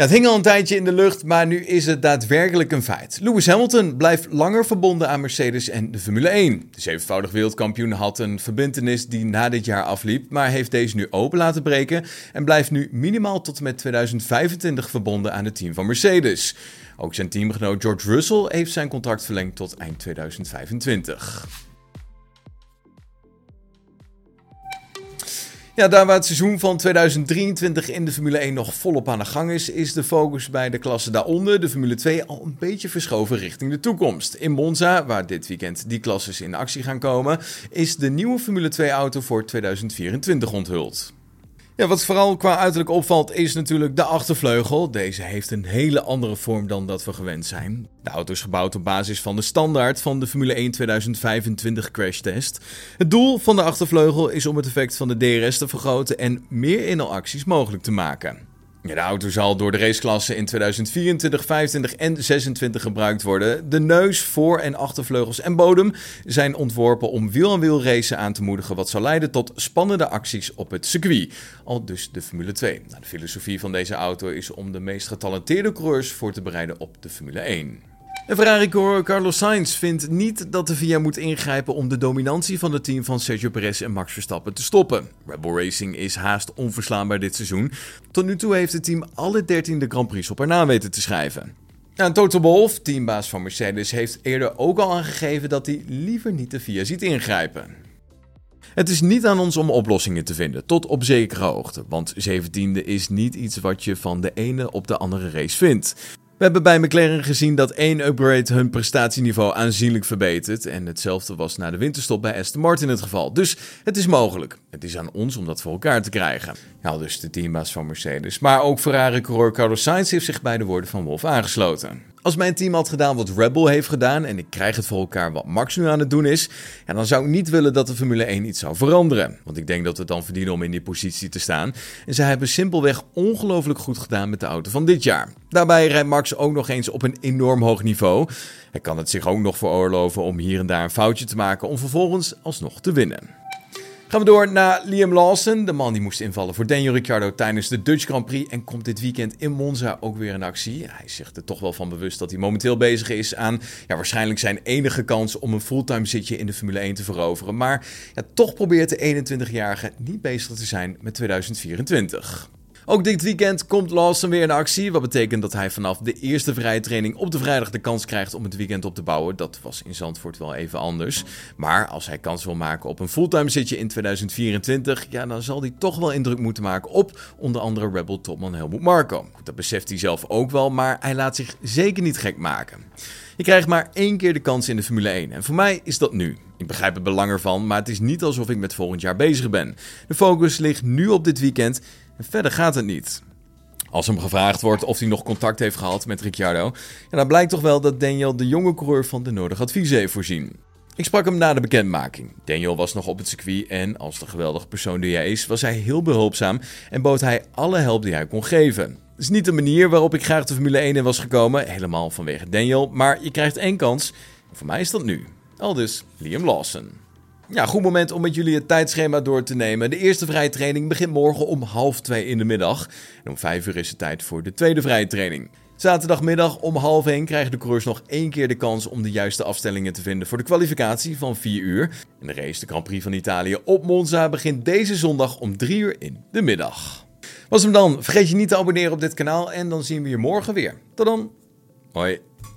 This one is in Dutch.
Ja, het hing al een tijdje in de lucht, maar nu is het daadwerkelijk een feit. Lewis Hamilton blijft langer verbonden aan Mercedes en de Formule 1. De zevenvoudig wereldkampioen had een verbintenis die na dit jaar afliep, maar heeft deze nu open laten breken en blijft nu minimaal tot en met 2025 verbonden aan het team van Mercedes. Ook zijn teamgenoot George Russell heeft zijn contract verlengd tot eind 2025. Ja, daar waar het seizoen van 2023 in de Formule 1 nog volop aan de gang is, is de focus bij de klasse daaronder, de Formule 2, al een beetje verschoven richting de toekomst. In Monza, waar dit weekend die klasses in actie gaan komen, is de nieuwe Formule 2 auto voor 2024 onthuld. Wat vooral qua uiterlijk opvalt is natuurlijk de achtervleugel. Deze heeft een hele andere vorm dan dat we gewend zijn. De auto is gebouwd op basis van de standaard van de Formule 1 2025 crashtest. Het doel van de achtervleugel is om het effect van de DRS te vergroten en meer inhaalacties mogelijk te maken. De auto zal door de raceklassen in 2024, 25 en 26 gebruikt worden. De neus, voor- en achtervleugels en bodem zijn ontworpen om wiel-aan-wiel racen aan te moedigen, wat zal leiden tot spannende acties op het circuit. Al dus de Formule 2. Nou, de filosofie van deze auto is om de meest getalenteerde coureurs voor te bereiden op de Formule 1. En Ferrari-coureur Carlos Sainz vindt niet dat de VIA moet ingrijpen om de dominantie van het team van Sergio Perez en Max Verstappen te stoppen. Red Bull Racing is haast onverslaanbaar dit seizoen. Tot nu toe heeft het team alle dertiende Grand Prix op haar naam weten te schrijven. Nou, Toto Wolff, teambaas van Mercedes, heeft eerder ook al aangegeven dat hij liever niet de VIA ziet ingrijpen. Het is niet aan ons om oplossingen te vinden, tot op zekere hoogte. Want 17e is niet iets wat je van de ene op de andere race vindt. We hebben bij McLaren gezien dat één upgrade hun prestatieniveau aanzienlijk verbetert. En hetzelfde was na de winterstop bij Aston Martin het geval. Dus het is mogelijk. Het is aan ons om dat voor elkaar te krijgen. Ja, dus de teambaas van Mercedes. Maar ook Ferrari-coureur Carlos Sainz heeft zich bij de woorden van Wolf aangesloten. Als mijn team had gedaan wat Red Bull heeft gedaan en ik krijg het voor elkaar wat Max nu aan het doen is, dan zou ik niet willen dat de Formule 1 iets zou veranderen. Want ik denk dat we het dan verdienen om in die positie te staan. En zij hebben simpelweg ongelooflijk goed gedaan met de auto van dit jaar. Daarbij rijdt Max ook nog eens op een enorm hoog niveau. Hij kan het zich ook nog veroorloven om hier en daar een foutje te maken om vervolgens alsnog te winnen. Gaan we door naar Liam Lawson, de man die moest invallen voor Daniel Ricciardo tijdens de Dutch Grand Prix en komt dit weekend in Monza ook weer in actie. Hij zegt er toch wel van bewust dat hij momenteel bezig is aan ja, waarschijnlijk zijn enige kans om een fulltime zitje in de Formule 1 te veroveren. Maar ja, toch probeert de 21-jarige niet bezig te zijn met 2024. Ook dit weekend komt Lawson weer in actie. Wat betekent dat hij vanaf de eerste vrije training op de vrijdag de kans krijgt om het weekend op te bouwen. Dat was in Zandvoort wel even anders. Maar als hij kans wil maken op een fulltime zitje in 2024, ja, dan zal hij toch wel indruk moeten maken op onder andere Rebel topman Helmut Marko. Dat beseft hij zelf ook wel, maar hij laat zich zeker niet gek maken. Je krijgt maar één keer de kans in de Formule 1 en voor mij is dat nu. Ik begrijp het belang ervan, maar het is niet alsof ik met volgend jaar bezig ben. De focus ligt nu op dit weekend verder gaat het niet. Als hem gevraagd wordt of hij nog contact heeft gehad met Ricciardo, dan blijkt toch wel dat Daniel de jonge coureur van de nodige adviezen heeft voorzien. Ik sprak hem na de bekendmaking. Daniel was nog op het circuit en, als de geweldige persoon die hij is, was hij heel behulpzaam en bood hij alle help die hij kon geven. Het is niet de manier waarop ik graag de Formule 1 in was gekomen, helemaal vanwege Daniel, maar je krijgt één kans. Voor mij is dat nu. Aldus Liam Lawson. Ja, goed moment om met jullie het tijdschema door te nemen. De eerste vrije training begint morgen om half twee in de middag. En om vijf uur is het tijd voor de tweede vrije training. Zaterdagmiddag om half één krijgen de coureurs nog één keer de kans om de juiste afstellingen te vinden voor de kwalificatie van 4 uur. En de race, de Grand Prix van Italië op Monza, begint deze zondag om 3 uur in de middag. Was hem dan. Vergeet je niet te abonneren op dit kanaal en dan zien we je morgen weer. Tot dan. Hoi.